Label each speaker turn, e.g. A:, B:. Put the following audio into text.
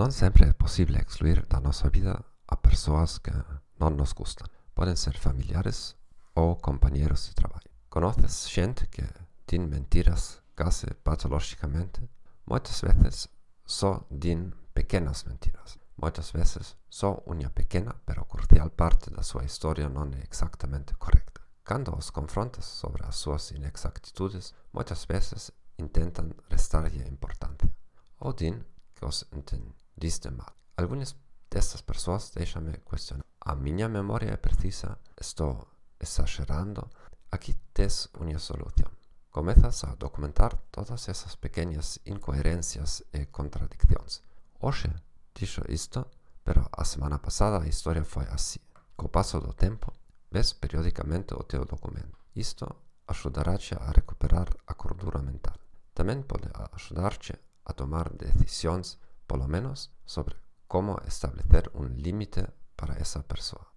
A: Non sempre é posible excluir da nosa vida a pessoas que non nos gustan. Poden ser familiares ou compañeros de traballo. Conoces xente que din mentiras case patolóxicamente? Moitas veces só din pequenas mentiras. Moitas veces só unha pequena, pero crucial parte da súa historia non é exactamente correcta. Cando os confrontas sobre as súas inexactitudes, moitas veces intentan restarlle importancia. Ou din que os entendem listę mal. Algunas de estas personas, déjame cuestionar. A mi memoria precisa, estou exagerando. Aquí tes unha solución. Comienzas a documentar todas esas pequeñas incoherencias e contradiccións. Oxe, dicho isto, pero a semana pasada a historia foi así. Co paso do tempo, ves periódicamente o teu documento. Isto ayudaráche a recuperar a cordura mental. Tamén pode axudarche a tomar decisiones decisións, polo menos, sobre como establecer un límite para esa persoa.